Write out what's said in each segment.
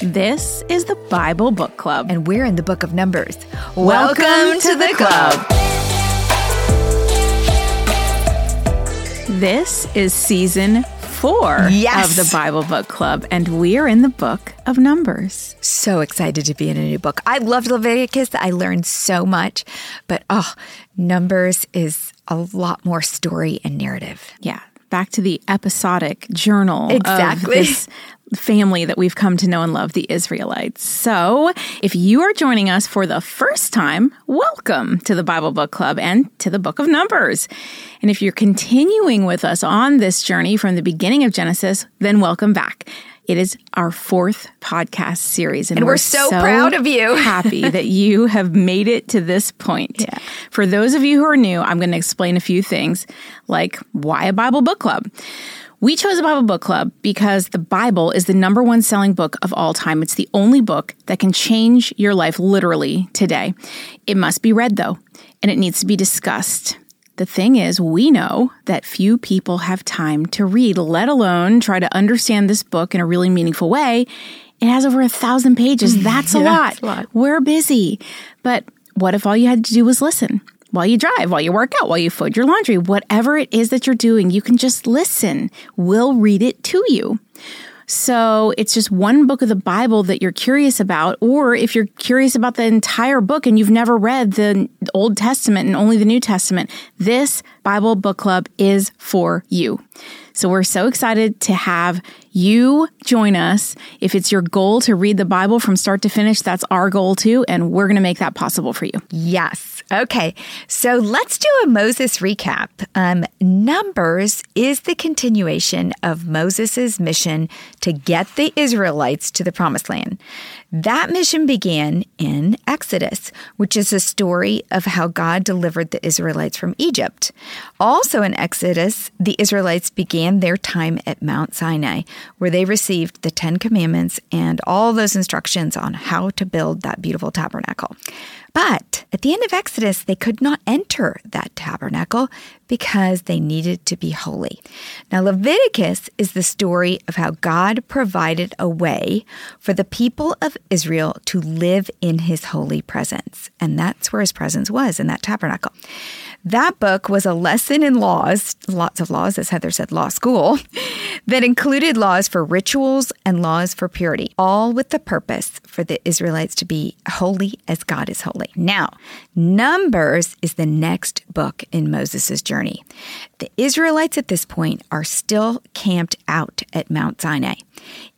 This is the Bible Book Club. And we're in the book of Numbers. Welcome, to, the club. This is season four Yes. of the Bible Book Club, and we are in the book of Numbers. So excited to be in a new book. I loved Leviticus. I learned so much, but oh, Numbers is a lot more story and narrative. Yeah, back to the episodic journal Exactly. of this family that we've come to know and love, the Israelites. So, if you are joining us for the first time, welcome to the Bible Book Club and to the Book of Numbers. And if you're continuing with us on this journey from the beginning of Genesis, then welcome back. It is our fourth podcast series, and, we're so proud of you. happy that you have made it to this point. Yeah. For those of you who are new, I'm going to explain a few things like why a Bible book club. We chose a Bible book club because the Bible is the number one selling book of all time. It's the only book that can change your life literally today. It must be read though, and it needs to be discussed. The thing is, we know that few people have time to read, let alone try to understand this book in a really meaningful way. It has over a thousand pages. That's a, Yeah, lot. it's a lot. We're busy. But what if all you had to do was listen? While you drive, while you work out, while you fold your laundry, whatever it is that you're doing, you can just listen. We'll read it to you. So it's just one book of the Bible that you're curious about, or if you're curious about the entire book and you've never read the Old Testament and only the New Testament, this Bible book club is for you. So we're so excited to have you join us. If it's your goal to read the Bible from start to finish, that's our goal too, and we're going to make that possible for you. Yes. Okay. So let's do a Moses recap. Um, Numbers is the continuation of Moses' mission to get the Israelites to the promised land. That mission began in Exodus, which is a story of how God delivered the Israelites from Egypt. Also in Exodus, the Israelites began their time at Mount Sinai, where they received the Ten Commandments and all those instructions on how to build that beautiful tabernacle. But at the end of Exodus, they could not enter that tabernacle because they needed to be holy. Now, Leviticus is the story of how God provided a way for the people of Israel to live in his holy presence. And that's where his presence was in that tabernacle. That book was a lesson in laws, lots of laws, as Heather said, law school, that included laws for rituals and laws for purity, all with the purpose for the Israelites to be holy as God is holy. Now, Numbers is the next book in Moses' journey. The Israelites at this point are still camped out at Mount Sinai.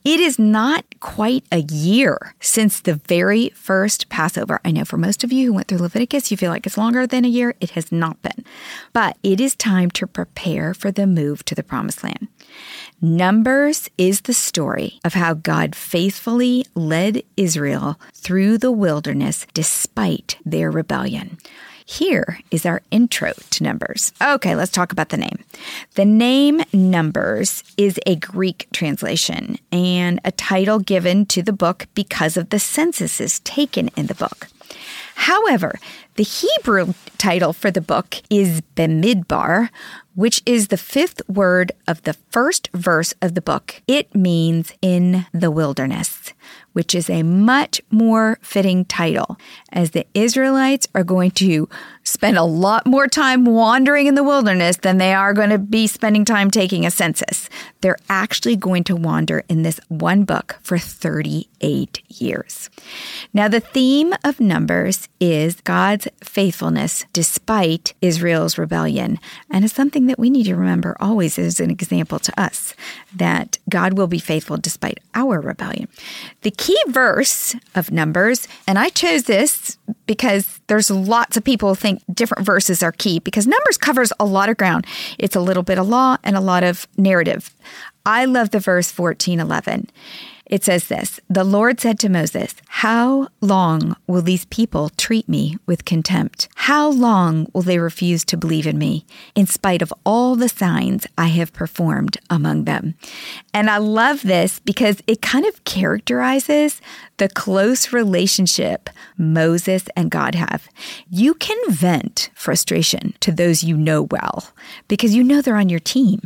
It is not quite a year since the very first Passover. I know for most of you who went through Leviticus, you feel like it's longer than a year. It has not been. But it is time to prepare for the move to the promised land. Numbers is the story of how God faithfully led Israel through the wilderness despite their rebellion. Here is our intro to Numbers. Okay, let's talk about the name. The name Numbers is a Greek translation and a title given to the book because of the censuses taken in the book. However, the Hebrew title for the book is Bemidbar, which is the fifth word of the first verse of the book. It means in the wilderness, which is a much more fitting title, as the Israelites are going to spend a lot more time wandering in the wilderness than they are going to be spending time taking a census. They're actually going to wander in this one book for 38 years. Now, the theme of Numbers is God's faithfulness despite Israel's rebellion. And it's something that we need to remember always as an example to us that God will be faithful despite our rebellion. The key verse of Numbers, and I chose this because there's lots of people think different verses are key because Numbers covers a lot of ground. It's a little bit of law and a lot of narrative. I love the verse 1411. It says this The Lord said to Moses, How long will these people treat me with contempt? How long will they refuse to believe in me in spite of all the signs I have performed among them? And I love this because it kind of characterizes the close relationship Moses and God have. You can vent frustration to those you know well because you know they're on your team.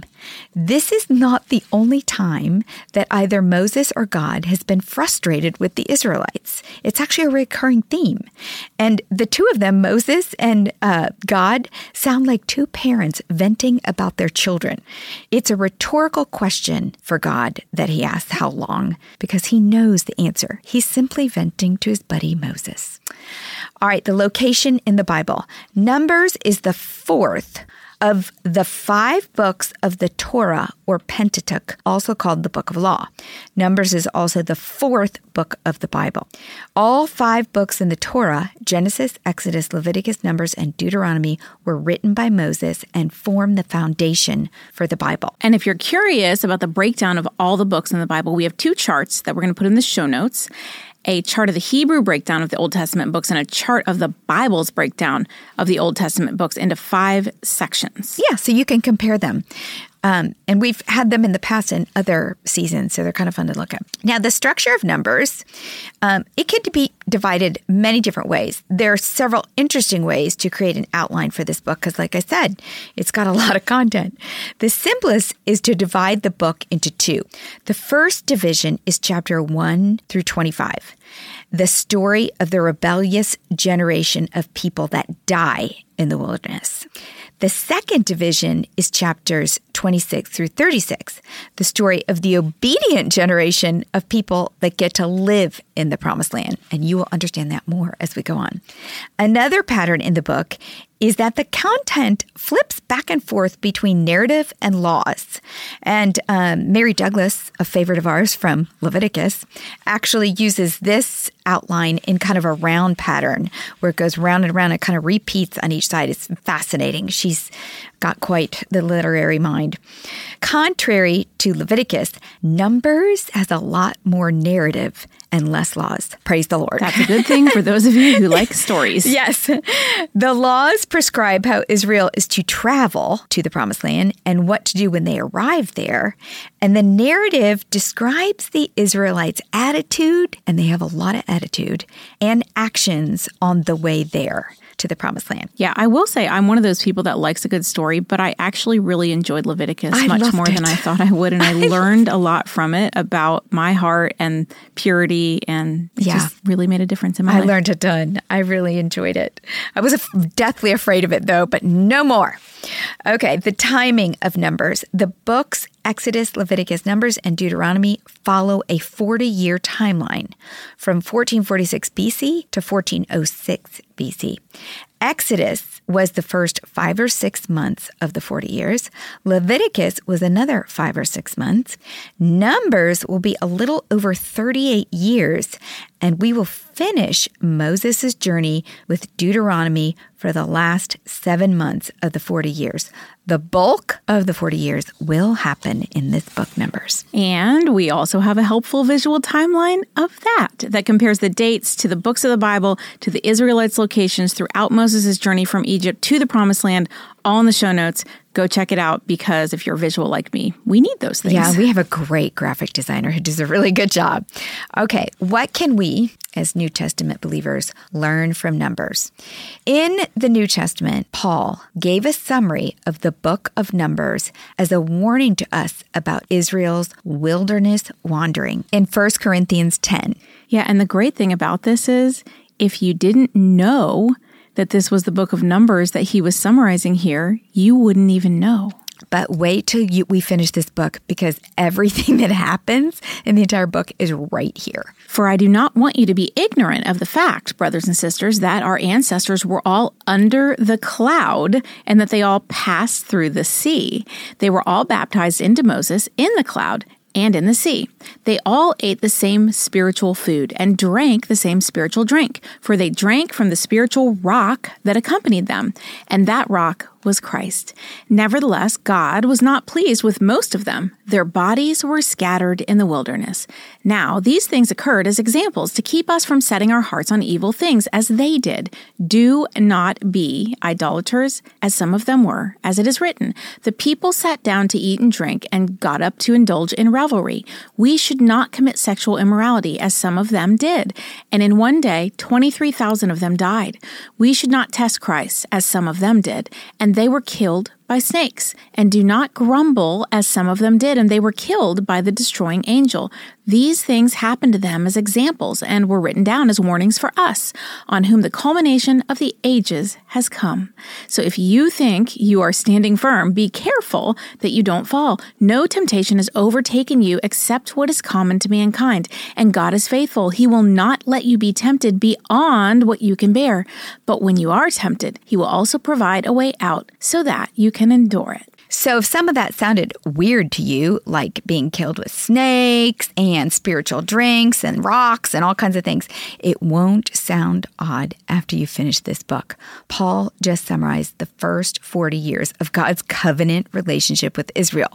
This is not the only time that either Moses or God has been frustrated with the Israelites. It's actually a recurring theme. And the two of them, Moses and uh, God, sound like two parents venting about their children. It's a rhetorical question for God that he asks how long because he knows the answer. He's simply venting to his buddy Moses. All right, the location in the Bible. Numbers is the fourth of the five books of the Torah or Pentateuch, also called the Book of Law. Numbers is also the fourth book of the Bible. All five books in the Torah, Genesis, Exodus, Leviticus, Numbers, and Deuteronomy, were written by Moses and form the foundation for the Bible. And if you're curious about the breakdown of all the books in the Bible, we have two charts that we're going to put in the show notes a chart of the Hebrew breakdown of the Old Testament books and a chart of the Bible's breakdown of the Old Testament books into five sections. Yeah, so you can compare them. Um, and we've had them in the past in other seasons, so they're kind of fun to look at. Now, the structure of numbers, um, it could be divided many different ways. There are several interesting ways to create an outline for this book because, like I said, it's got a lot of content. The simplest is to divide the book into two. The first division is chapter 1 through 25 the story of the rebellious generation of people that die in the wilderness. The second division is chapters 26 through 36, the story of the obedient generation of people that get to live in the promised land. And you will understand that more as we go on. Another pattern in the book is that the content flips back and forth between narrative and laws. And um, Mary Douglas, a favorite of ours from Leviticus, actually uses this outline in kind of a round pattern where it goes round and round and kind of repeats on each side. It's fascinating. She's got quite the literary mind. Contrary to Leviticus, Numbers has a lot more narrative and less laws. Praise the Lord. That's a good thing for those of you who like stories. yes. The laws prescribe how Israel is to travel to the promised land and what to do when they arrive there. And the narrative describes the Israelites' attitude, and they have a lot of attitude, and actions on the way there to the promised land. Yeah, I will say I'm one of those people that likes a good story, but I actually really enjoyed Leviticus I much more it. than I thought I would. And I learned a lot from it about my heart and purity, and it Yeah. just really made a difference in my I life. I learned a ton. I really enjoyed it. I was af- deathly afraid of it though, but no more. Okay, the timing of numbers. The books Exodus, Leviticus, Numbers, and Deuteronomy follow a 40 year timeline from 1446 BC to 1406 BC. Exodus was the first five or six months of the 40 years. Leviticus was another five or six months. Numbers will be a little over 38 years, and we will finish Moses' journey with Deuteronomy for the last seven months of the 40 years. The bulk of the 40 years will happen in this book, Numbers. And we also have a helpful visual timeline of that that compares the dates to the books of the Bible to the Israelites' locations throughout Moses' journey from Egypt to the promised land, all in the show notes. Go check it out because if you're visual like me, we need those things. Yeah, we have a great graphic designer who does a really good job. Okay, what can we, as New Testament believers, learn from Numbers? In the New Testament, Paul gave a summary of the book of Numbers as a warning to us about Israel's wilderness wandering in 1 Corinthians 10. Yeah, and the great thing about this is if you didn't know that this was the book of Numbers that he was summarizing here, you wouldn't even know. But wait till you, we finish this book because everything that happens in the entire book is right here. For I do not want you to be ignorant of the fact, brothers and sisters, that our ancestors were all under the cloud and that they all passed through the sea. They were all baptized into Moses in the cloud and in the sea. They all ate the same spiritual food and drank the same spiritual drink, for they drank from the spiritual rock that accompanied them, and that rock was Christ. Nevertheless, God was not pleased with most of them. Their bodies were scattered in the wilderness. Now, these things occurred as examples to keep us from setting our hearts on evil things as they did. Do not be idolaters, as some of them were, as it is written. The people sat down to eat and drink and got up to indulge in revelry. We should not commit sexual immorality, as some of them did. And in one day, 23,000 of them died. We should not test Christ, as some of them did. And they were killed by snakes, and do not grumble as some of them did, and they were killed by the destroying angel. These things happened to them as examples and were written down as warnings for us, on whom the culmination of the ages has come. So if you think you are standing firm, be careful that you don't fall. No temptation has overtaken you except what is common to mankind, and God is faithful. He will not let you be tempted beyond what you can bear. But when you are tempted, He will also provide a way out so that you can endure it. So, if some of that sounded weird to you, like being killed with snakes and spiritual drinks and rocks and all kinds of things, it won't sound odd after you finish this book. Paul just summarized the first 40 years of God's covenant relationship with Israel.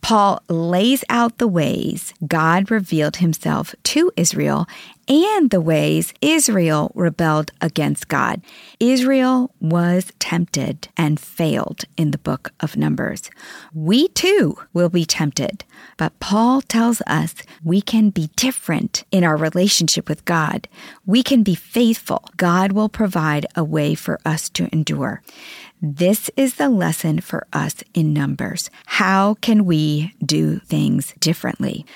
Paul lays out the ways God revealed himself to Israel and the ways Israel rebelled against God. Israel was tempted and failed in the book of Numbers. We too will be tempted, but Paul tells us we can be different in our relationship with God. We can be faithful. God will provide a way for us to endure. This is the lesson for us in Numbers. How can we do things differently?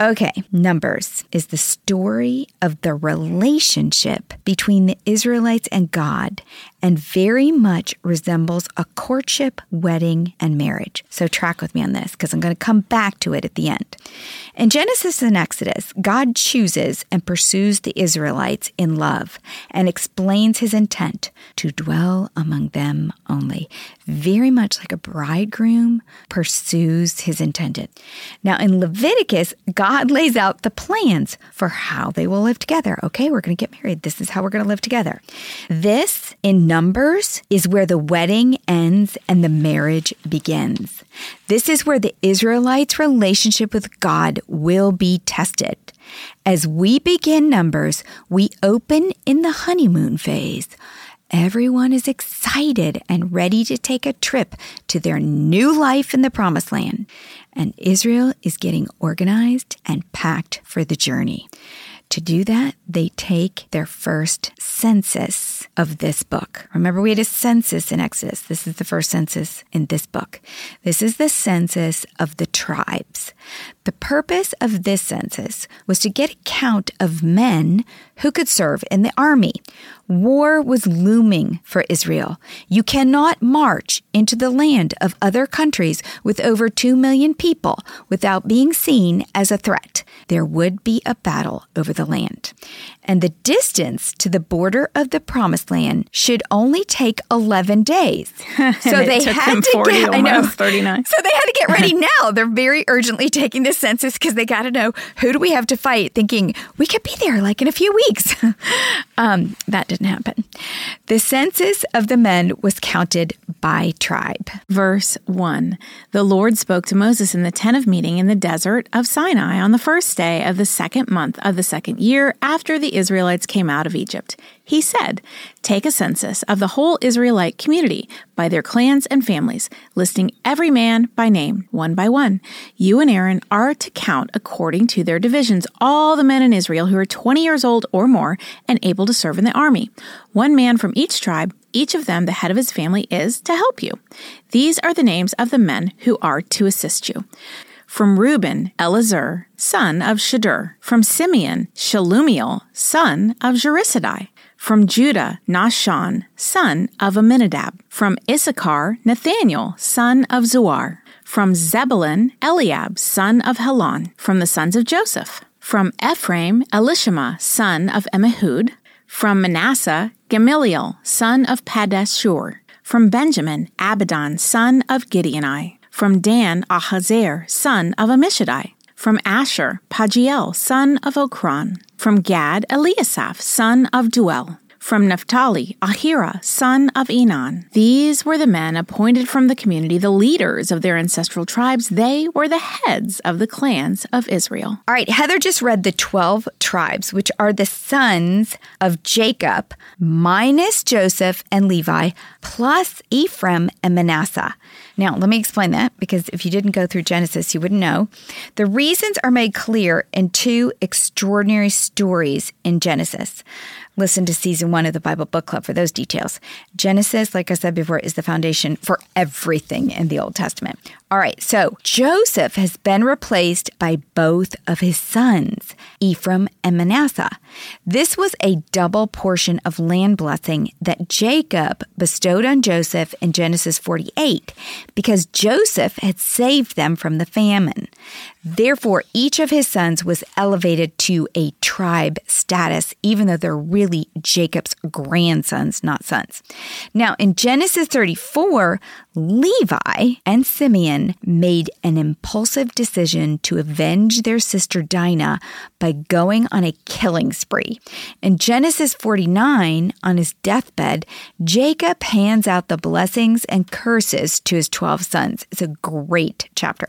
Okay, Numbers is the story of the relationship between the Israelites and God and very much resembles a courtship, wedding, and marriage. So track with me on this because I'm going to come back to it at the end. In Genesis and Exodus, God chooses and pursues the Israelites in love and explains his intent to dwell among them only, very much like a bridegroom pursues his intended. Now, in Leviticus, God lays out the plans for how they will live together. Okay, we're going to get married. This is how we're going to live together. This, in Numbers, is where the wedding ends and the marriage begins. This is where the Israelites' relationship with God will be tested. As we begin Numbers, we open in the honeymoon phase. Everyone is excited and ready to take a trip to their new life in the promised land. And Israel is getting organized and packed for the journey. To do that, they take their first census of this book. Remember, we had a census in Exodus. This is the first census in this book. This is the census of the tribes. The purpose of this census was to get a count of men who could serve in the army. War was looming for Israel. You cannot march into the land of other countries with over 2 million people without being seen as a threat. There would be a battle over the land. And the distance to the border of the promised land should only take 11 days. So they had to 40, get, I know, 39. So they had to get ready now. They're very urgently taking the census because they got to know who do we have to fight, thinking we could be there like in a few weeks. um, that didn't happen. The census of the men was counted by tribe. Verse 1 The Lord spoke to Moses in the tent of meeting in the desert of Sinai on the first day of the second month of the second year after the Israelites came out of Egypt. He said, Take a census of the whole Israelite community by their clans and families, listing every man by name, one by one. You and Aaron are to count according to their divisions all the men in Israel who are 20 years old or more and able to serve in the army. One man from each tribe, each of them the head of his family, is to help you. These are the names of the men who are to assist you. From Reuben, Elizur, son of Shedeur. From Simeon, Shelumiel, son of Zurishaddai. From Judah, Nahshon, son of Amminadab. From Issachar, Nathaniel, son of Zuar. From Zebulun, Eliab, son of Helon. From the sons of Joseph. From Ephraim, Elishama, son of Ammihud. From Manasseh, Gamaliel, son of Pedahzur. From Benjamin, Abidan, son of Gideoni. From Dan, Ahiezer, son of Ammishaddai. From Asher, Pagiel, son of Okran. From Gad, Eliasaph, son of Deuel. From Naphtali, Ahira, son of Enan. These were the men appointed from the community, the leaders of their ancestral tribes. They were the heads of the clans of Israel. All right, Heather just read the 12 tribes, which are the sons of Jacob, minus Joseph and Levi, plus Ephraim and Manasseh. Now, let me explain that because if you didn't go through Genesis, you wouldn't know. The reasons are made clear in two extraordinary stories in Genesis. Listen to season one of the Bible Book Club for those details. Genesis, like I said before, is the foundation for everything in the Old Testament. All right, so Joseph has been replaced by both of his sons, Ephraim and Manasseh. This was a double portion of land blessing that Jacob bestowed on Joseph in Genesis 48 because Joseph had saved them from the famine. Therefore, each of his sons was elevated to a tribe status, even though they're really Jacob's grandsons, not sons. Now, in Genesis 34, Levi and Simeon made an impulsive decision to avenge their sister Dinah by going on a killing spree. In Genesis 49, on his deathbed, Jacob hands out the blessings and curses to his 12 sons. It's a great chapter.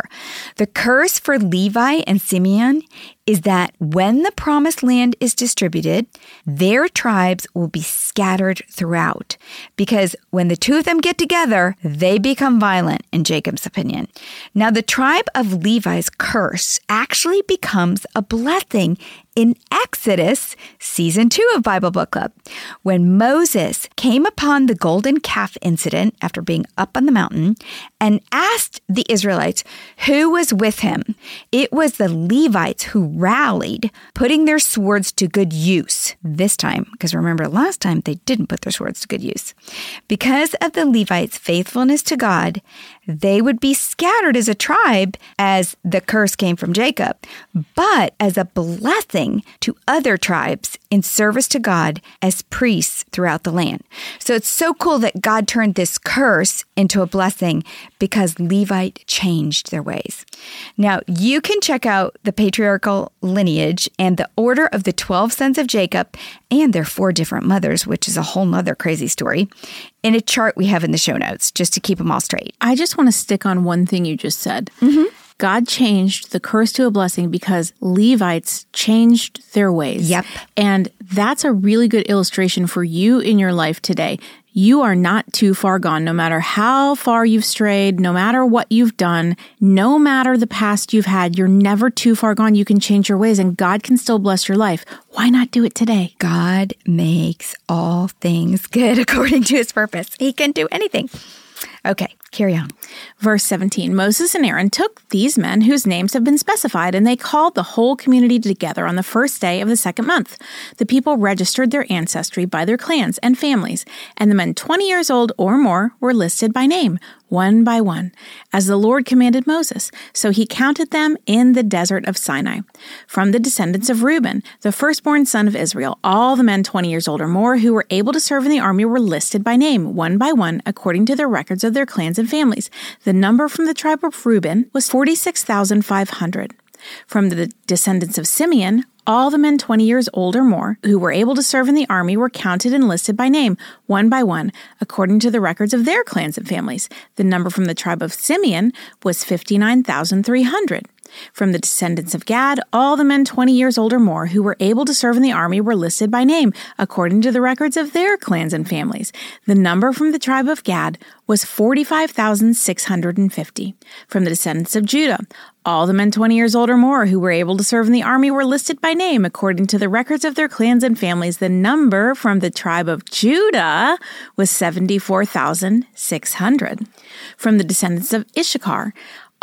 The curse for Levi and Simeon is that when the promised land is distributed, their tribes will be scattered throughout. Because when the two of them get together, they become violent, in Jacob's opinion. Now, the tribe of Levi's curse actually becomes a blessing in Exodus, season two of Bible Book Club, when Moses came upon the golden calf incident after being up on the mountain and asked the Israelites who was with him. It was the Levites who rallied, putting their swords to good use this time, because remember, last time they didn't put their swords to good use. Because of the Levites' faithfulness to God, they would be scattered as a tribe as the curse came from Jacob, but as a blessing to other tribes in service to God as priests throughout the land. So it's so cool that God turned this curse into a blessing because Levite changed their ways. Now, you can check out the patriarchal lineage and the order of the 12 sons of Jacob and their four different mothers, which is a whole nother crazy story, in a chart we have in the show notes just to keep them all straight. I just want to stick on one thing you just said. Mm-hmm. God changed the curse to a blessing because Levites changed their ways. Yep. And that's a really good illustration for you in your life today. You are not too far gone, no matter how far you've strayed, no matter what you've done, no matter the past you've had, you're never too far gone. You can change your ways and God can still bless your life. Why not do it today? God makes all things good according to his purpose. He can do anything. Okay, carry on. Verse 17 Moses and Aaron took these men whose names have been specified, and they called the whole community together on the first day of the second month. The people registered their ancestry by their clans and families, and the men 20 years old or more were listed by name, one by one, as the Lord commanded Moses. So he counted them in the desert of Sinai. From the descendants of Reuben, the firstborn son of Israel, all the men 20 years old or more who were able to serve in the army were listed by name, one by one, according to the records of their clans and families. The number from the tribe of Reuben was 46,500. From the descendants of Simeon, all the men 20 years old or more who were able to serve in the army were counted and listed by name, one by one, according to the records of their clans and families. The number from the tribe of Simeon was 59,300. From the descendants of Gad, all the men 20 years old or more who were able to serve in the army were listed by name, according to the records of their clans and families. The number from the tribe of Gad was 45,650. From the descendants of Judah, all the men 20 years old or more who were able to serve in the army were listed by name according to the records of their clans and families. The number from the tribe of Judah was 74,600. From the descendants of Issachar,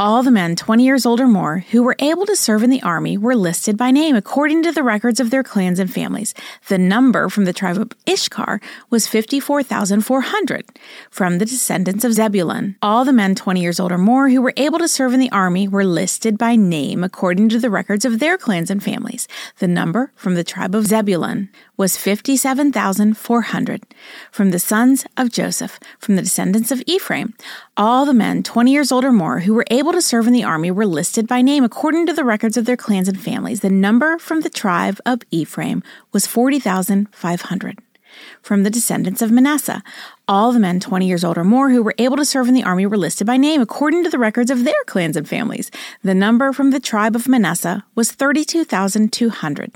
all the men 20 years old or more who were able to serve in the army were listed by name according to the records of their clans and families. The number from the tribe of Issachar was 54,400. From the descendants of Zebulun, all the men 20 years old or more who were able to serve in the army were listed by name according to the records of their clans and families. The number from the tribe of Zebulun was 57,400. From the sons of Joseph, from the descendants of Ephraim, all the men 20 years old or more who were able to serve in the army were listed by name according to the records of their clans and families. The number from the tribe of Ephraim was 40,500. From the descendants of Manasseh, all the men 20 years old or more who were able to serve in the army were listed by name according to the records of their clans and families. The number from the tribe of Manasseh was 32,200.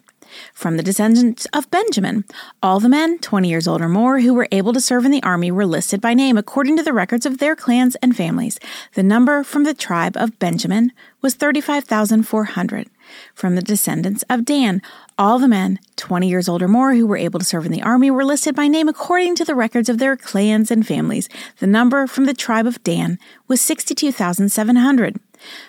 From the descendants of Benjamin, all the men 20 years old or more who were able to serve in the army were listed by name according to the records of their clans and families. The number from the tribe of Benjamin was 35,400. From the descendants of Dan, all the men 20 years old or more who were able to serve in the army were listed by name according to the records of their clans and families. The number from the tribe of Dan was 62,700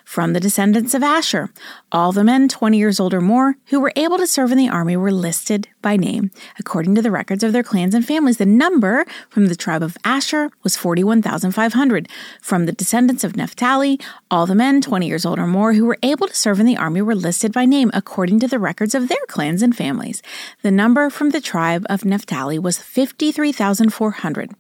from the descendants of Asher. All the men 20 years old or more who were able to serve in the army were listed by name. According to the records of their clans and families, the number from the tribe of Asher was 41,500. From the descendants of Naphtali, all the men 20 years old or more who were able to serve in the army were listed by name according to the records of their clans and families. The number from the tribe of Naphtali was 53,400.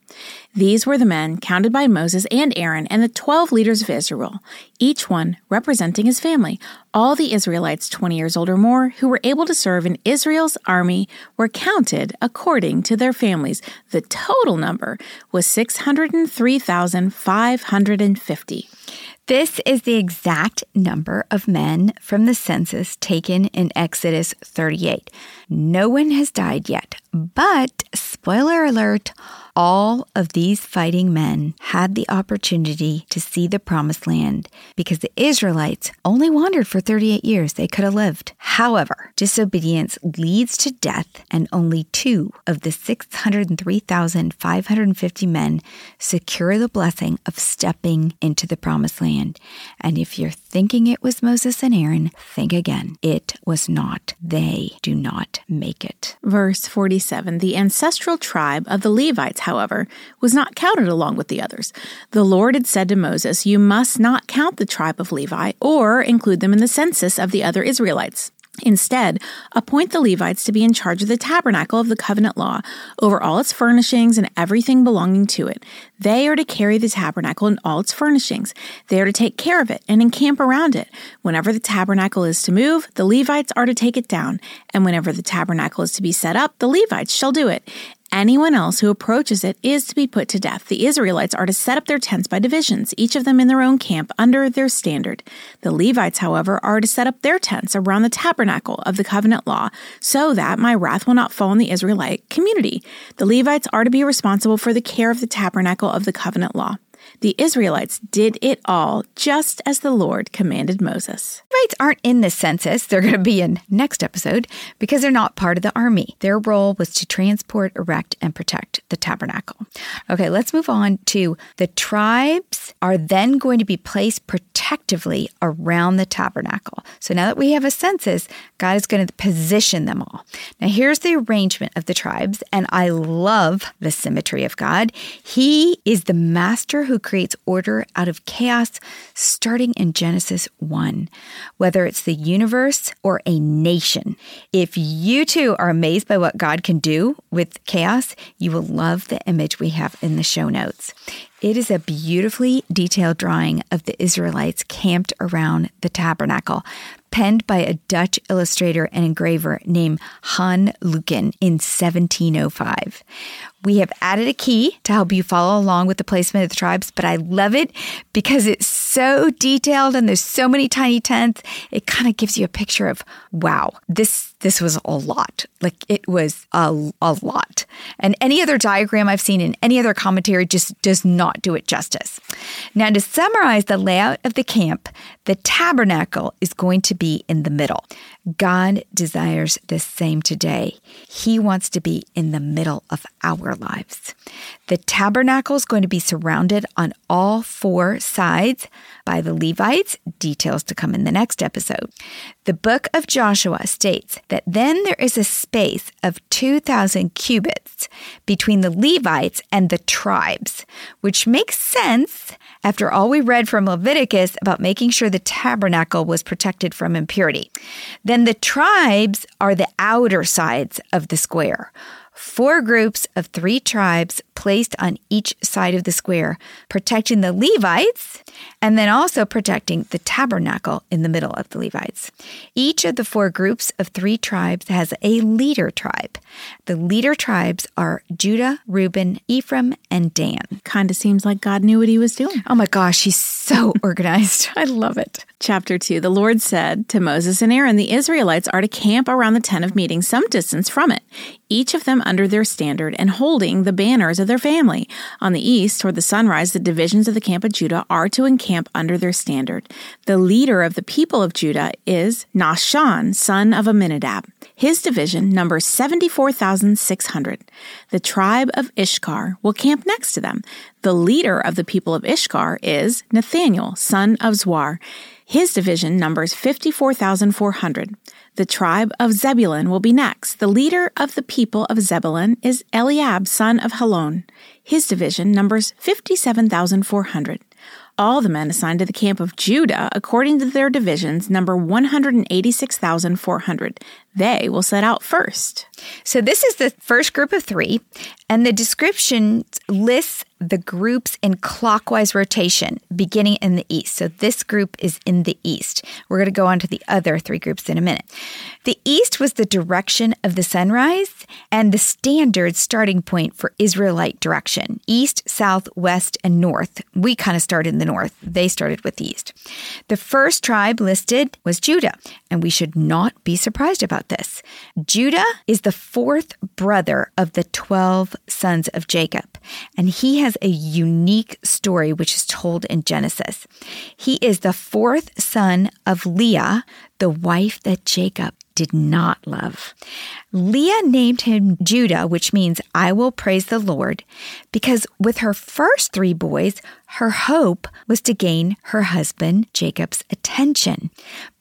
These were the men counted by Moses and Aaron and the 12 leaders of Israel, each one representing his family. All the Israelites 20 years old or more who were able to serve in Israel's army were counted according to their families. The total number was 603,550. This is the exact number of men from the census taken in Exodus 38. No one has died yet, but spoiler alert, all of these fighting men had the opportunity to see the promised land because the Israelites only wandered for 38 years. They could have lived. However, disobedience leads to death, and only two of the 603,550 men secure the blessing of stepping into the promised land. And if you're thinking it was Moses and Aaron, think again. It was not. They do not make it. Verse 47 The ancestral tribe of the Levites however, was not counted along with the others. The Lord had said to Moses, You must not count the tribe of Levi or include them in the census of the other Israelites. Instead, appoint the Levites to be in charge of the tabernacle of the covenant law, over all its furnishings and everything belonging to it. They are to carry the tabernacle and all its furnishings. They are to take care of it and encamp around it. Whenever the tabernacle is to move, the Levites are to take it down. And whenever the tabernacle is to be set up, the Levites shall do it. Anyone else who approaches it is to be put to death. The Israelites are to set up their tents by divisions, each of them in their own camp under their standard. The Levites, however, are to set up their tents around the tabernacle of the covenant law, so that my wrath will not fall on the Israelite community. The Levites are to be responsible for the care of the tabernacle of the covenant law. The Israelites did it all just as the Lord commanded Moses. Levites aren't in this census. They're going to be in next episode because they're not part of the army. Their role was to transport, erect, and protect the tabernacle. Okay, let's move on to the tribes are then going to be placed protectively around the tabernacle. So now that we have a census, God is going to position them all. Now here's the arrangement of the tribes, and I love the symmetry of God. He is the master who creates order out of chaos starting in Genesis 1, whether it's the universe or a nation. If you too are amazed by what God can do with chaos, you will love the image we have in the show notes. It is a beautifully detailed drawing of the Israelites camped around the tabernacle, penned by a Dutch illustrator and engraver named Jan Luyken in 1705. We have added a key to help you follow along with the placement of the tribes, but I love it because it's so detailed and there's so many tiny tents. It kind of gives you a picture of wow, this this was a lot. Like it was a, a lot. And any other diagram I've seen in any other commentary just does not do it justice. Now, to summarize the layout of the camp, the tabernacle is going to be in the middle. God desires the same today. He wants to be in the middle of our lives. The tabernacle is going to be surrounded on all four sides by the Levites, details to come in the next episode. The book of Joshua states that then there is a space of 2,000 cubits between the Levites and the tribes, which makes sense after all we read from Leviticus about making sure the tabernacle was protected from impurity. Then the tribes are the outer sides of the square four groups of three tribes placed on each side of the square, protecting the Levites and then also protecting the tabernacle in the middle of the Levites. Each of the four groups of three tribes has a leader tribe. The leader tribes are Judah, Reuben, Ephraim, and Dan. Kind of seems like God knew what he was doing. Oh my gosh, he's so organized. I love it. Chapter 2 The Lord said to Moses and Aaron, The Israelites are to camp around the tent of meeting some distance from it, each of them under their standard and holding the banners of their family. On the east, toward the sunrise, the divisions of the camp of Judah are to encamp under their standard. The leader of the people of Judah is Nahshon, son of Amminadab. His division numbers 74,600. The tribe of Issachar will camp next to them. The leader of the people of Issachar is Nathaniel, son of Zuar. His division numbers 54,400. The tribe of Zebulun will be next. The leader of the people of Zebulun is Eliab, son of Helon. His division numbers 57,400. All the men assigned to the camp of Judah, according to their divisions, number 186,400. They will set out first. So, this is the first group of three, and the description lists the groups in clockwise rotation, beginning in the east. So, this group is in the east. We're going to go on to the other three groups in a minute. The east was the direction of the sunrise and the standard starting point for Israelite direction east, south, west, and north. We kind of started in the north, they started with the east. The first tribe listed was Judah, and we should not be surprised about this. Judah is the fourth brother of the 12 sons of Jacob, and he has a unique story which is told in Genesis. He is the fourth son of Leah, the wife that Jacob did not love. Leah named him Judah, which means I will praise the Lord, because with her first three boys, her hope was to gain her husband Jacob's attention.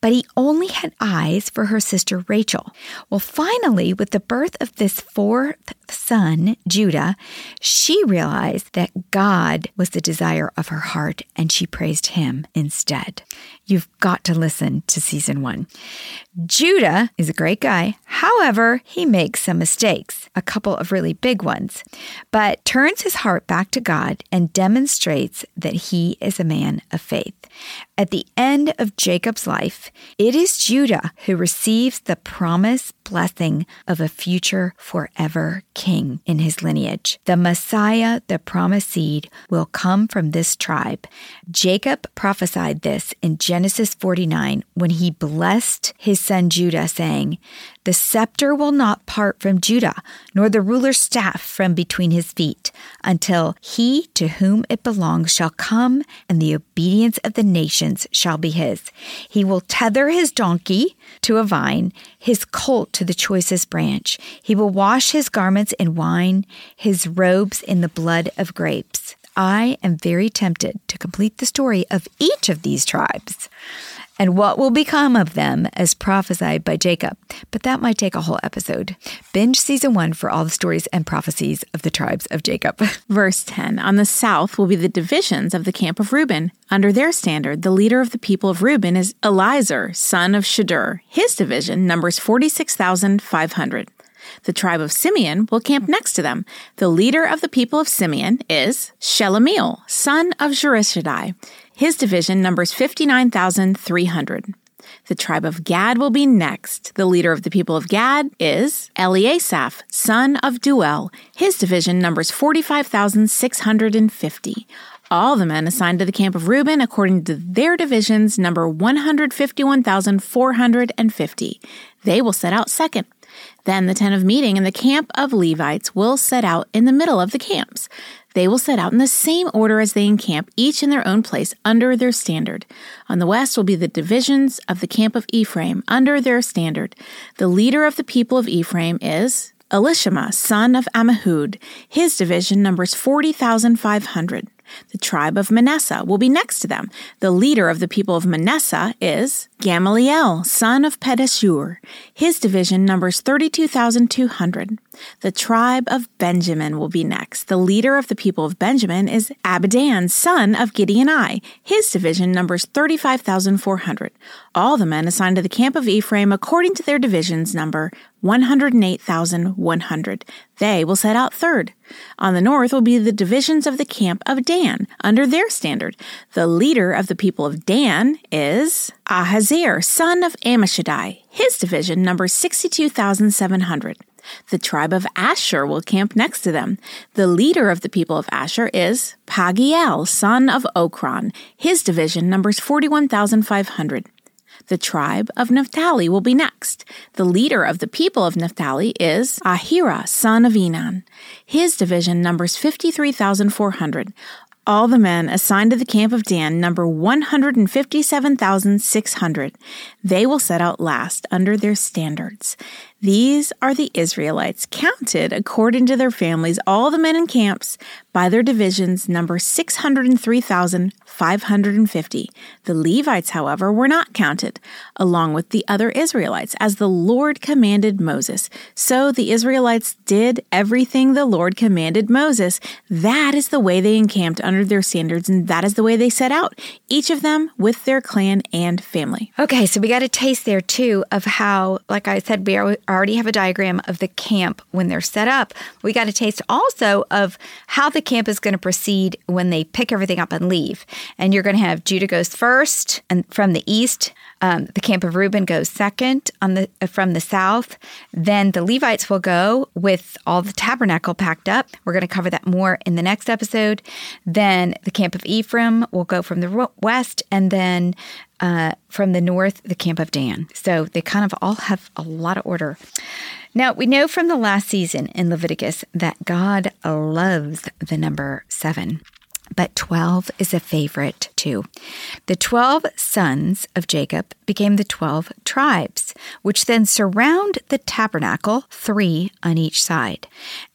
But he only had eyes for her sister Rachel. Well, finally, with the birth of this fourth son, Judah, she realized that God was the desire of her heart and she praised him instead. You've got to listen to season one. Judah is a great guy. However, he makes some mistakes, a couple of really big ones, but turns his heart back to God and demonstrates that he is a man of faith. At the end of Jacob's life, it is Judah who receives the promised blessing of a future forever king in his lineage. The Messiah, the promised seed, will come from this tribe. Jacob prophesied this in Genesis 49 when he blessed his son Judah, saying, The scepter will not part from Judah, nor the ruler's staff from between his feet, until he to whom it belongs shall come, and the obedience of the nations shall be his. He will tether his donkey to a vine, his colt to the choicest branch. He will wash his garments in wine, his robes in the blood of grapes. I am very tempted to complete the story of each of these tribes and what will become of them as prophesied by Jacob. But that might take a whole episode. Binge season one for all the stories and prophecies of the tribes of Jacob. Verse 10 On the south will be the divisions of the camp of Reuben. Under their standard, the leader of the people of Reuben is Elizur, son of Shedeur. His division numbers 46,500. The tribe of Simeon will camp next to them. The leader of the people of Simeon is Shelumiel, son of Zurishaddai. His division numbers 59,300. The tribe of Gad will be next. The leader of the people of Gad is Eliasaph, son of Deuel. His division numbers 45,650. All the men assigned to the camp of Reuben, according to their divisions, number 151,450. They will set out second. Then the tent of meeting and the camp of Levites will set out in the middle of the camps. They will set out in the same order as they encamp, each in their own place under their standard. On the west will be the divisions of the camp of Ephraim under their standard. The leader of the people of Ephraim is Elishama, son of Ammihud. His division numbers 40,500. The tribe of Manasseh will be next to them. The leader of the people of Manasseh is Gamaliel, son of Pedahzur. His division numbers 32,200. The tribe of Benjamin will be next. The leader of the people of Benjamin is Abidan, son of Gideoni. His division numbers 35,400. All the men assigned to the camp of Ephraim according to their divisions number 108,100. They will set out third. On the north will be the divisions of the camp of Dan under their standard. The leader of the people of Dan is Ahaziah, son of Ammishaddai. His division numbers 62,700. The tribe of Asher will camp next to them. The leader of the people of Asher is Pagiel, son of Okran. His division numbers 41,500. The tribe of Naphtali will be next. The leader of the people of Naphtali is Ahira, son of Enan. His division numbers 53,400. All the men assigned to the camp of Dan number 157,600. They will set out last under their standards. These are the Israelites, counted according to their families, all the men in camps by their divisions, number 603,550. The Levites, however, were not counted, along with the other Israelites, as the Lord commanded Moses. So the Israelites did everything the Lord commanded Moses. That is the way they encamped under their standards, and that is the way they set out, each of them with their clan and family. Okay, so we got a taste there too of how, like I said, we are already have a diagram of the camp when they're set up. We got a taste also of how the camp is going to proceed when they pick everything up and leave. And you're going to have Judah goes first, and from the east, um, the camp of Reuben goes second on the uh, from the south. Then the Levites will go with all the tabernacle packed up. We're going to cover that more in the next episode. Then the camp of Ephraim will go from the west, and then uh, from the north, the camp of Dan. So they kind of all have a lot of order. Now, we know from the last season in Leviticus that God loves the number seven but 12 is a favorite too. The 12 sons of Jacob became the 12 tribes, which then surround the tabernacle, three on each side.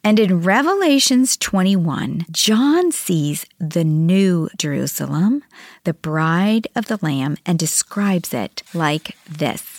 And in Revelations 21, John sees the new Jerusalem, the bride of the Lamb, and describes it like this.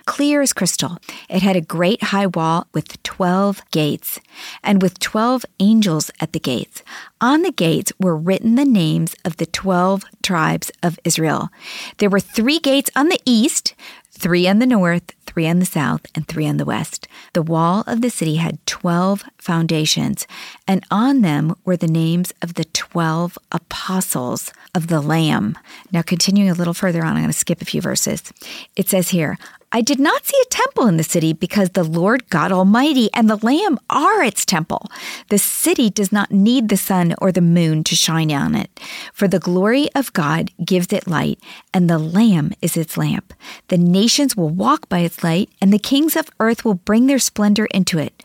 clear as crystal. It had a great high wall with 12 gates, and with 12 angels at the gates. On the gates were written the names of the 12 tribes of Israel. There were three gates on the east, three on the north, three on the south, and three on the west. The wall of the city had 12 foundations, and on them were the names of the 12 apostles of the Lamb. Now, continuing a little further on, I'm going to skip a few verses. It says here, I did not see a temple in the city because the Lord God Almighty and the Lamb are its temple. The city does not need the sun or the moon to shine on it, for the glory of God gives it light, and the Lamb is its lamp. The nations will walk by its light, and the kings of earth will bring their splendor into it.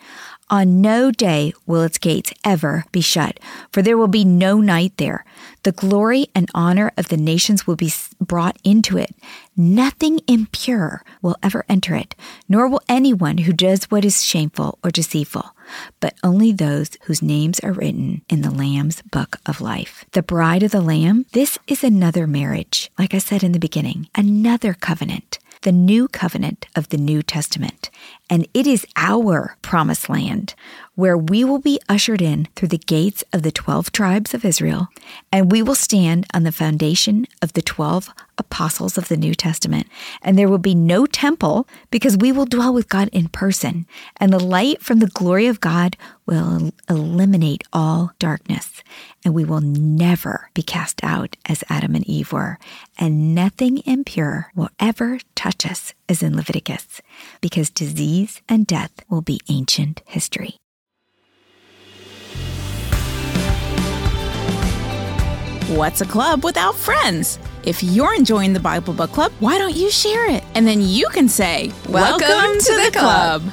On no day will its gates ever be shut, for there will be no night there. The glory and honor of the nations will be brought into it. Nothing impure will ever enter it, nor will anyone who does what is shameful or deceitful, but only those whose names are written in the Lamb's book of life. The bride of the Lamb, this is another marriage, like I said in the beginning, another covenant the new covenant of the New Testament. And it is our promised land where we will be ushered in through the gates of the 12 tribes of Israel, and we will stand on the foundation of the 12 apostles of the New Testament. And there will be no temple because we will dwell with God in person, and the light from the glory of God will eliminate all darkness, and we will never be cast out as Adam and Eve were, and nothing impure will ever touch us as in Leviticus, because disease and death will be ancient history. What's a club without friends? If you're enjoying the Bible Book Club, why don't you share it? And then you can say, Welcome, Welcome to, to, the, club. club.